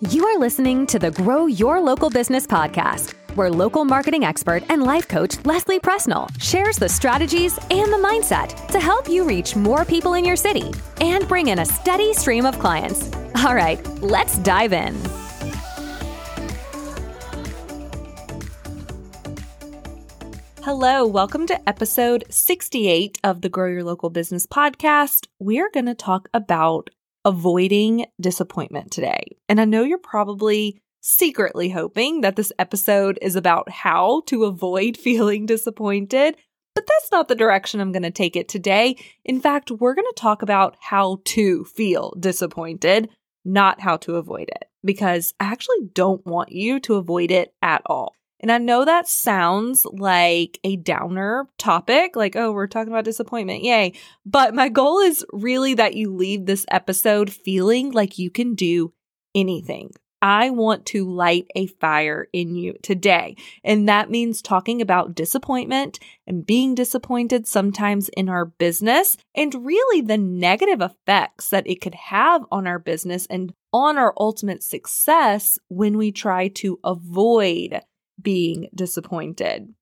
You are listening to the Grow Your Local Business podcast, where local marketing expert and life coach Leslie Presnall shares the strategies and the mindset to help you reach more people in your city and bring in a steady stream of clients. All right, let's dive in. Hello, welcome to episode 68 of the Grow Your Local Business podcast. We're going to talk about avoiding disappointment today. And I know you're probably secretly hoping that this episode is about how to avoid feeling disappointed, but that's not the direction I'm going to take it today. In fact, we're going to talk about how to feel disappointed, not how to avoid it, because I actually don't want you to avoid it at all. And I know that sounds like a downer topic, like, oh, we're talking about disappointment, yay. But my goal is really that you leave this episode feeling like you can do anything. I want to light a fire in you today. And that means talking about disappointment and being disappointed sometimes in our business and really the negative effects that it could have on our business and on our ultimate success when we try to avoid being disappointed.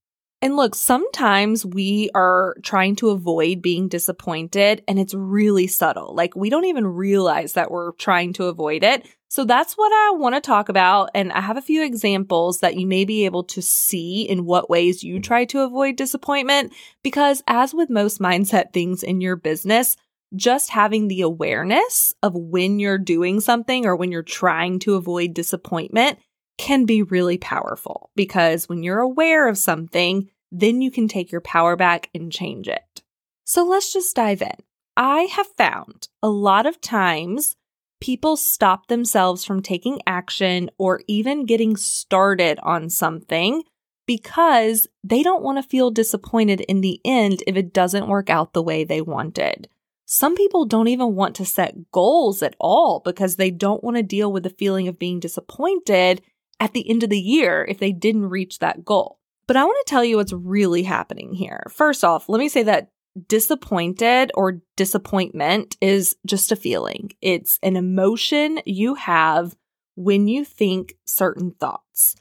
And look, sometimes we are trying to avoid being disappointed and it's really subtle. Like we don't even realize that we're trying to avoid it. So that's what I want to talk about. And I have a few examples that you may be able to see in what ways you try to avoid disappointment. Because as with most mindset things in your business, just having the awareness of when you're doing something or when you're trying to avoid disappointment can be really powerful because when you're aware of something, then you can take your power back and change it. So let's just dive in. I have found a lot of times people stop themselves from taking action or even getting started on something because they don't want to feel disappointed in the end if it doesn't work out the way they wanted. Some people don't even want to set goals at all because they don't want to deal with the feeling of being disappointed at the end of the year if they didn't reach that goal. But I want to tell you what's really happening here. First off, let me say that disappointed or disappointment is just a feeling. It's an emotion you have when you think certain thoughts.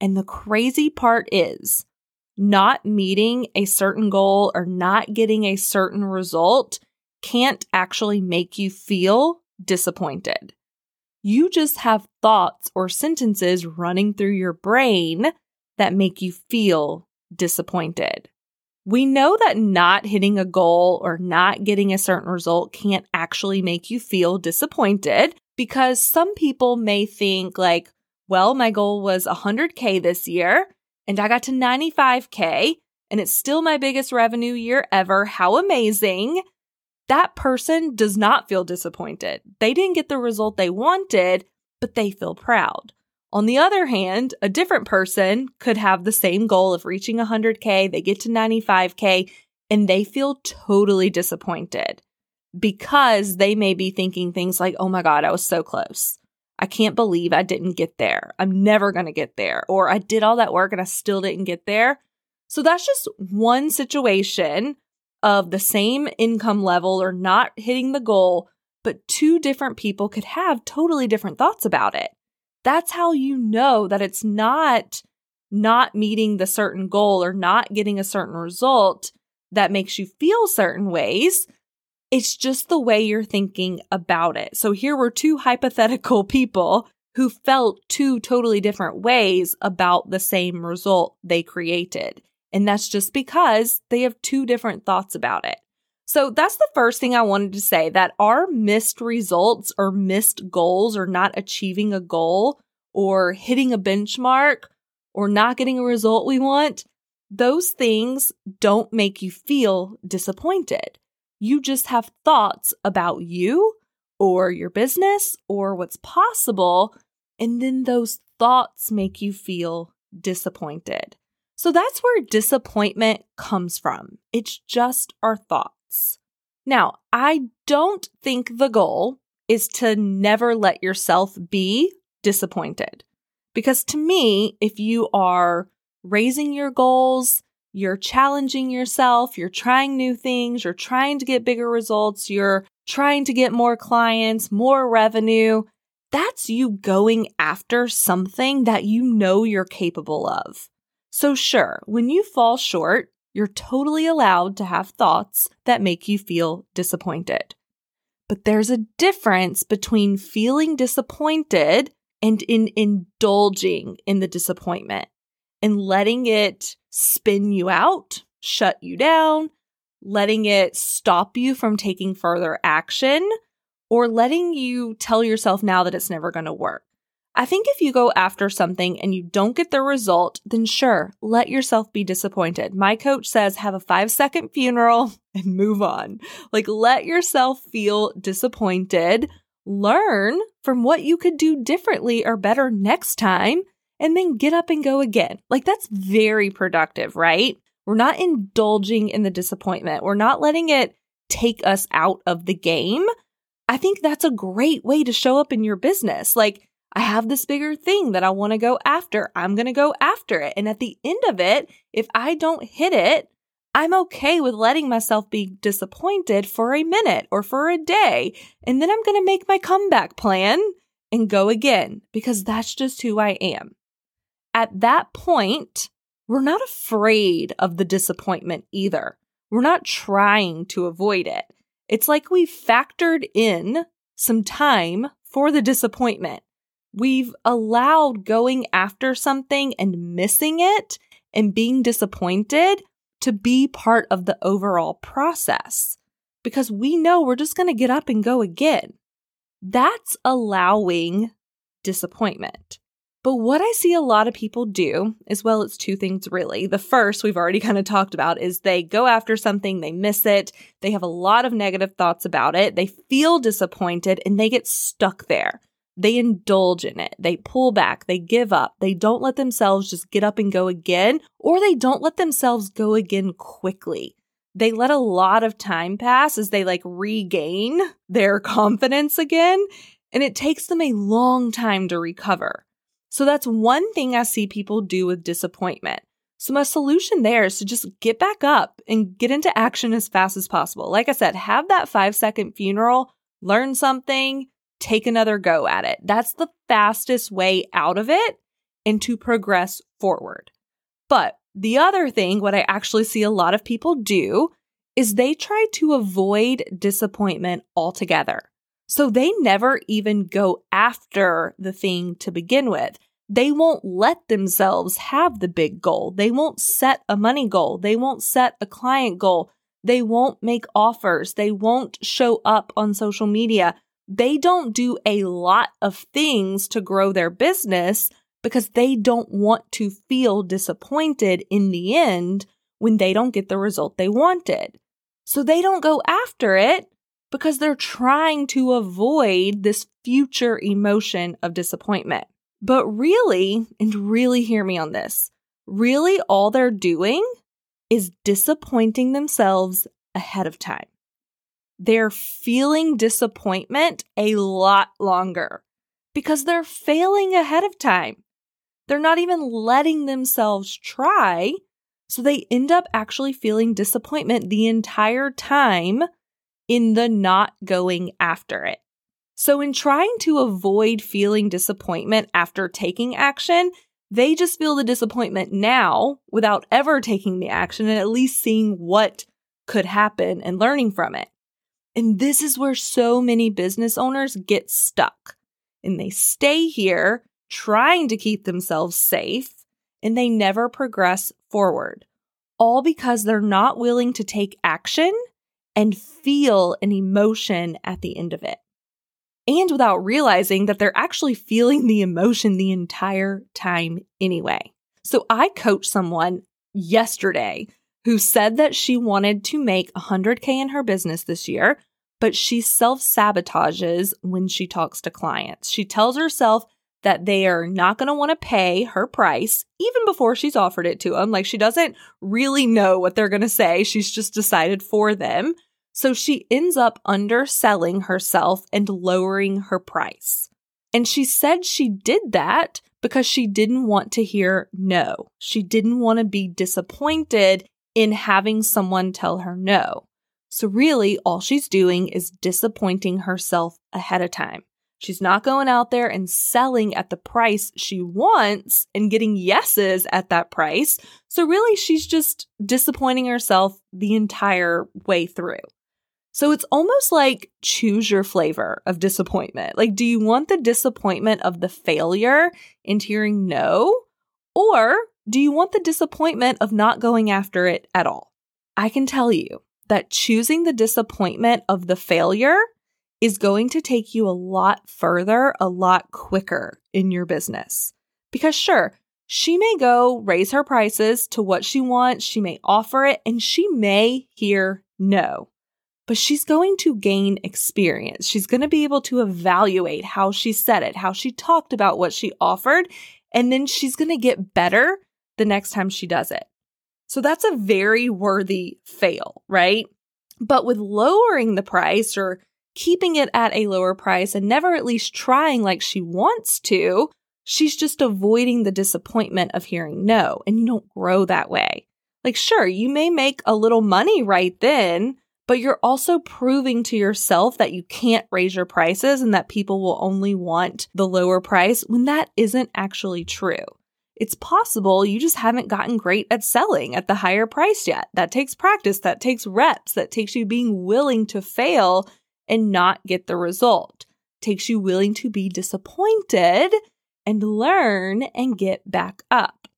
And the crazy part is not meeting a certain goal or not getting a certain result can't actually make you feel disappointed. You just have thoughts or sentences running through your brain that make you feel disappointed. We know that not hitting a goal or not getting a certain result can't actually make you feel disappointed because some people may think, like, well, my goal was 100K this year and I got to 95K and it's still my biggest revenue year ever. How amazing that person does not feel disappointed. They didn't get the result they wanted, but they feel proud. On the other hand, a different person could have the same goal of reaching 100K, they get to 95K, and they feel totally disappointed because they may be thinking things like, oh my God, I was so close. I can't believe I didn't get there. I'm never going to get there. Or I did all that work and I still didn't get there. So that's just one situation of the same income level or not hitting the goal, but two different people could have totally different thoughts about it. That's how you know that it's not not meeting the certain goal or not getting a certain result that makes you feel certain ways. It's just the way you're thinking about it. So here were two hypothetical people who felt two totally different ways about the same result they created. And that's just because they have two different thoughts about it. So that's the first thing I wanted to say that our missed results or missed goals or not achieving a goal or hitting a benchmark or not getting a result we want, those things don't make you feel disappointed. You just have thoughts about you or your business or what's possible. And then those thoughts make you feel disappointed. So that's where disappointment comes from. It's just our thoughts. Now, I don't think the goal is to never let yourself be disappointed. Because to me, if you are raising your goals, you're challenging yourself, you're trying new things, you're trying to get bigger results, you're trying to get more clients, more revenue, that's you going after something that you know you're capable of. So, sure, when you fall short, you're totally allowed to have thoughts that make you feel disappointed. But there's a difference between feeling disappointed and in indulging in the disappointment and letting it spin you out, shut you down, letting it stop you from taking further action, or letting you tell yourself now that it's never going to work. I think if you go after something and you don't get the result, then sure, let yourself be disappointed. My coach says have a five second funeral and move on. Like let yourself feel disappointed, learn from what you could do differently or better next time, and then get up and go again. Like that's very productive, right? We're not indulging in the disappointment. We're not letting it take us out of the game. I think that's a great way to show up in your business. Like, I have this bigger thing that I want to go after. I'm going to go after it. And at the end of it, if I don't hit it, I'm okay with letting myself be disappointed for a minute or for a day. And then I'm going to make my comeback plan and go again because that's just who I am. At that point, we're not afraid of the disappointment either. We're not trying to avoid it. It's like we factored in some time for the disappointment. We've allowed going after something and missing it and being disappointed to be part of the overall process because we know we're just going to get up and go again. That's allowing disappointment. But what I see a lot of people do is well, it's two things really. The first we've already kind of talked about is they go after something, they miss it, they have a lot of negative thoughts about it, they feel disappointed, and they get stuck there. They indulge in it, they pull back, they give up, they don't let themselves just get up and go again, or they don't let themselves go again quickly. They let a lot of time pass as they like regain their confidence again, and it takes them a long time to recover. So that's one thing I see people do with disappointment. So my solution there is to just get back up and get into action as fast as possible. Like I said, have that five second funeral, learn something, take another go at it. That's the fastest way out of it and to progress forward. But the other thing, what I actually see a lot of people do is they try to avoid disappointment altogether. So they never even go after the thing to begin with. They won't let themselves have the big goal. They won't set a money goal. They won't set a client goal. They won't make offers. They won't show up on social media. They don't do a lot of things to grow their business because they don't want to feel disappointed in the end when they don't get the result they wanted. So they don't go after it because they're trying to avoid this future emotion of disappointment. But really, and really hear me on this, really all they're doing is disappointing themselves ahead of time. They're feeling disappointment a lot longer because they're failing ahead of time. They're not even letting themselves try. So they end up actually feeling disappointment the entire time in the not going after it. So, in trying to avoid feeling disappointment after taking action, they just feel the disappointment now without ever taking the action and at least seeing what could happen and learning from it. And this is where so many business owners get stuck and they stay here trying to keep themselves safe and they never progress forward, all because they're not willing to take action and feel an emotion at the end of it. And without realizing that they're actually feeling the emotion the entire time anyway. So I coached someone yesterday who said that she wanted to make 100K in her business this year, but she self sabotages when she talks to clients. She tells herself that they are not going to want to pay her price even before she's offered it to them. Like she doesn't really know what they're going to say. She's just decided for them. So she ends up underselling herself and lowering her price. And she said she did that because she didn't want to hear no. She didn't want to be disappointed in having someone tell her no. So, really, all she's doing is disappointing herself ahead of time She's not going out there and selling at the price she wants and getting yeses at that price. So, really, she's just disappointing herself the entire way through. So, it's almost like choose your flavor of disappointment. Like, do you want the disappointment of the failure and hearing no? Or do you want the disappointment of not going after it at all? I can tell you that choosing the disappointment of the failure is going to take you a lot further, a lot quicker in your business. Because, sure, she may go raise her prices to what she wants, she may offer it, and she may hear no. But she's going to gain experience. She's going to be able to evaluate how she said it, how she talked about what she offered, and then she's going to get better the next time she does it. So that's a very worthy fail, right? But with lowering the price or keeping it at a lower price and never at least trying like she wants to, she's just avoiding the disappointment of hearing no. And you don't grow that way. Like, sure, you may make a little money right then, but you're also proving to yourself that you can't raise your prices and that people will only want the lower price when that isn't actually true. It's possible you just haven't gotten great at selling at the higher price yet. That takes practice, that takes reps, that takes you being willing to fail and not get the result. It takes you willing to be disappointed and learn and get back up.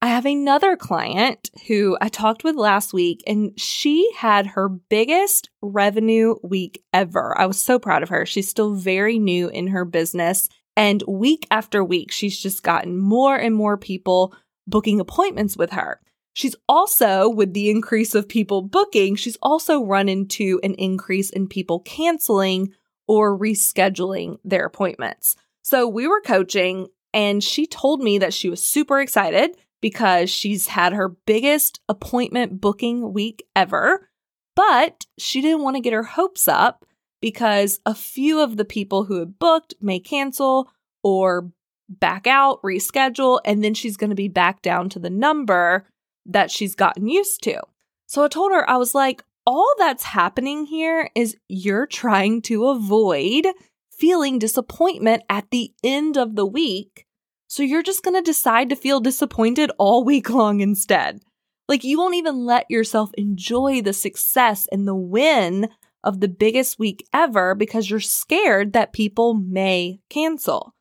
I have another client who I talked with last week, and she had her biggest revenue week ever. I was so proud of her. She's still very new in her business and week after week, she's just gotten more and more people booking appointments with her. She's also, with the increase of people booking, she's also run into an increase in people canceling or rescheduling their appointments. So we were coaching, and she told me that she was super excited because she's had her biggest appointment booking week ever, but she didn't want to get her hopes up because a few of the people who had booked may cancel or back out, reschedule, and then she's going to be back down to the number that she's gotten used to. So I told her, I was like, all that's happening here is you're trying to avoid feeling disappointment at the end of the week. So you're just going to decide to feel disappointed all week long instead. Like you won't even let yourself enjoy the success and the win of the biggest week ever because you're scared that people may cancel.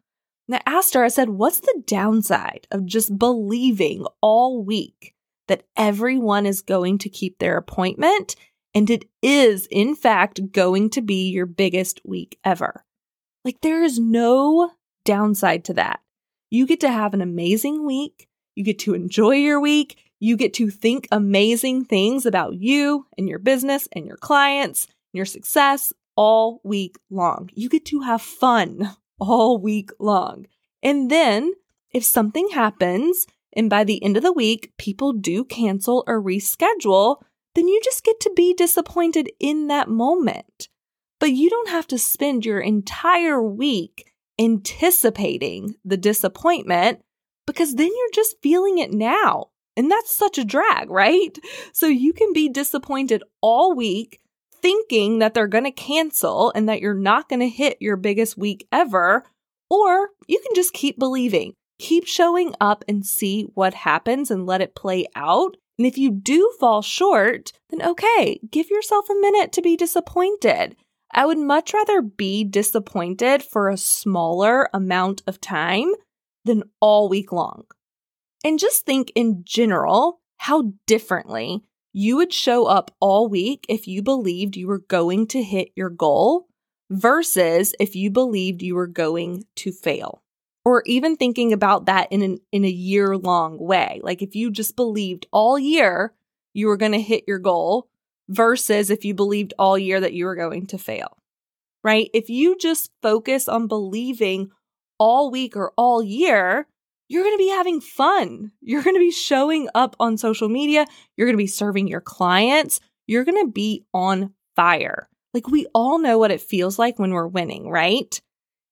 Now, her, I said, what's the downside of just believing all week that everyone is going to keep their appointment and it is, in fact, going to be your biggest week ever? Like, there is no downside to that. You get to have an amazing week. You get to enjoy your week. You get to think amazing things about you and your business and your clients your success all week long. You get to have fun all week long. And then if something happens and by the end of the week people do cancel or reschedule, then you just get to be disappointed in that moment. But you don't have to spend your entire week anticipating the disappointment because then you're just feeling it now. And that's such a drag, right? So you can be disappointed all week thinking that they're going to cancel and that you're not going to hit your biggest week ever, or you can just keep believing. Keep showing up and see what happens and let it play out. And if you do fall short, then okay, give yourself a minute to be disappointed. I would much rather be disappointed for a smaller amount of time than all week long. And just think in general how differently you would show up all week if you believed you were going to hit your goal versus if you believed you were going to fail. Or even thinking about that in an, in a year long way. Like if you just believed all year you were going to hit your goal versus if you believed all year that you were going to fail. Right? If you just focus on believing all week or all year, you're going to be having fun. You're going to be showing up on social media. You're going to be serving your clients. You're going to be on fire. Like we all know what it feels like when we're winning, right?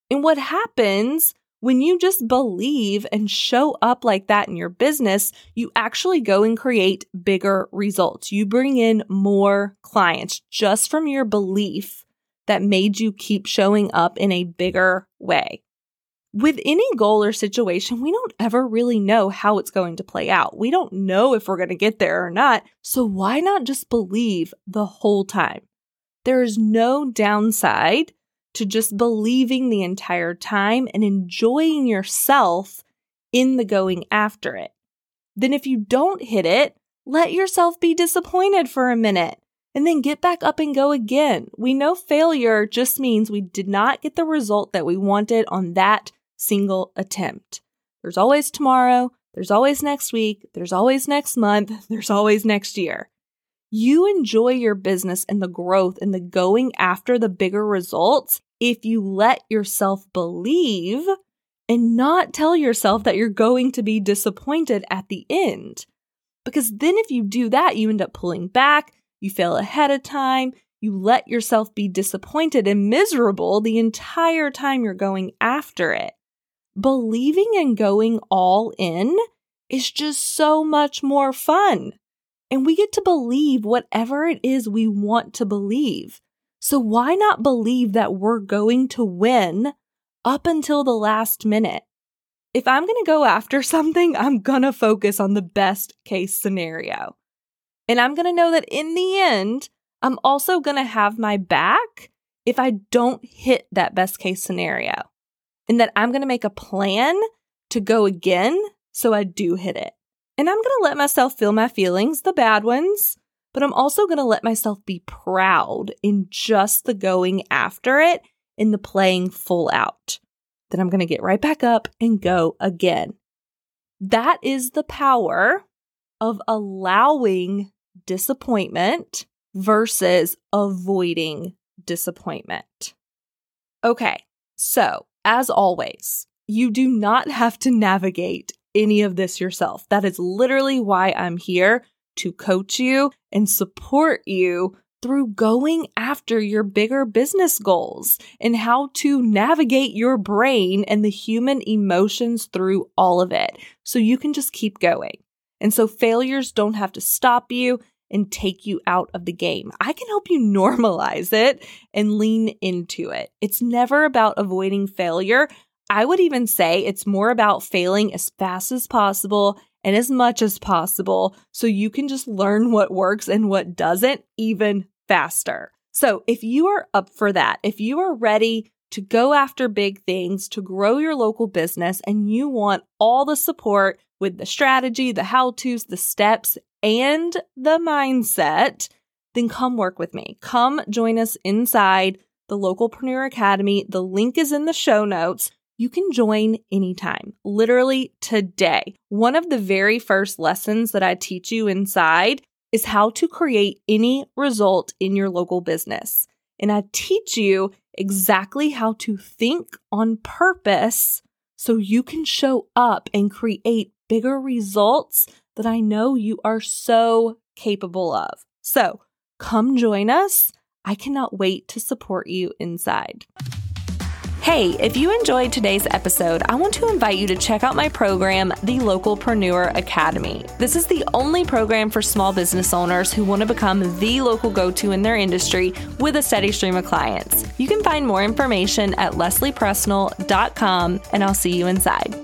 And what happens when you just believe and show up like that in your business, you actually go and create bigger results. You bring in more clients just from your belief that made you keep showing up in a bigger way. With any goal or situation, we don't ever really know how it's going to play out. We don't know if we're going to get there or not. So why not just believe the whole time? There is no downside to just believing the entire time and enjoying yourself in the going after it. Then, if you don't hit it, let yourself be disappointed for a minute and then get back up and go again. We know failure just means we did not get the result that we wanted on that single attempt. There's always tomorrow, there's always next week, there's always next month, there's always next year. You enjoy your business and the growth and the going after the bigger results if you let yourself believe and not tell yourself that you're going to be disappointed at the end. Because then, if you do that, you end up pulling back, you fail ahead of time, you let yourself be disappointed and miserable the entire time you're going after it. Believing and going all in is just so much more fun. And we get to believe whatever it is we want to believe. So why not believe that we're going to win up until the last minute. If I'm going to go after something, I'm going to focus on the best case scenario. And I'm going to know that in the end, I'm also going to have my back if I don't hit that best case scenario. And that I'm going to make a plan to go again so I do hit it. And I'm going to let myself feel my feelings, the bad ones, but I'm also going to let myself be proud in just the going after it in the playing full out. Then I'm going to get right back up and go again. That is the power of allowing disappointment versus avoiding disappointment. Okay, so as always, you do not have to navigate any of this yourself. That is literally why I'm here to coach you and support you through going after your bigger business goals and how to navigate your brain and the human emotions through all of it so you can just keep going. And so failures don't have to stop you and take you out of the game. I can help you normalize it and lean into it. It's never about avoiding failure. I would even say it's more about failing as fast as possible and as much as possible so you can just learn what works and what doesn't even faster. So if you are up for that, if you are ready to go after big things, to grow your local business, and you want all the support with the strategy, the how to's, the steps, and the mindset, then come work with me. Come join us inside the Localpreneur Academy. The link is in the show notes. You can join anytime, literally today. One of the very first lessons that I teach you inside is how to create any result in your local business. And I teach you exactly how to think on purpose so you can show up and create bigger results that I know you are so capable of. So come join us. I cannot wait to support you inside. Hey, if you enjoyed today's episode, I want to invite you to check out my program, the Localpreneur Academy. This is the only program for small business owners who want to become the local go to in their industry with a steady stream of clients. You can find more information at lesliepresnall.com, and I'll see you inside.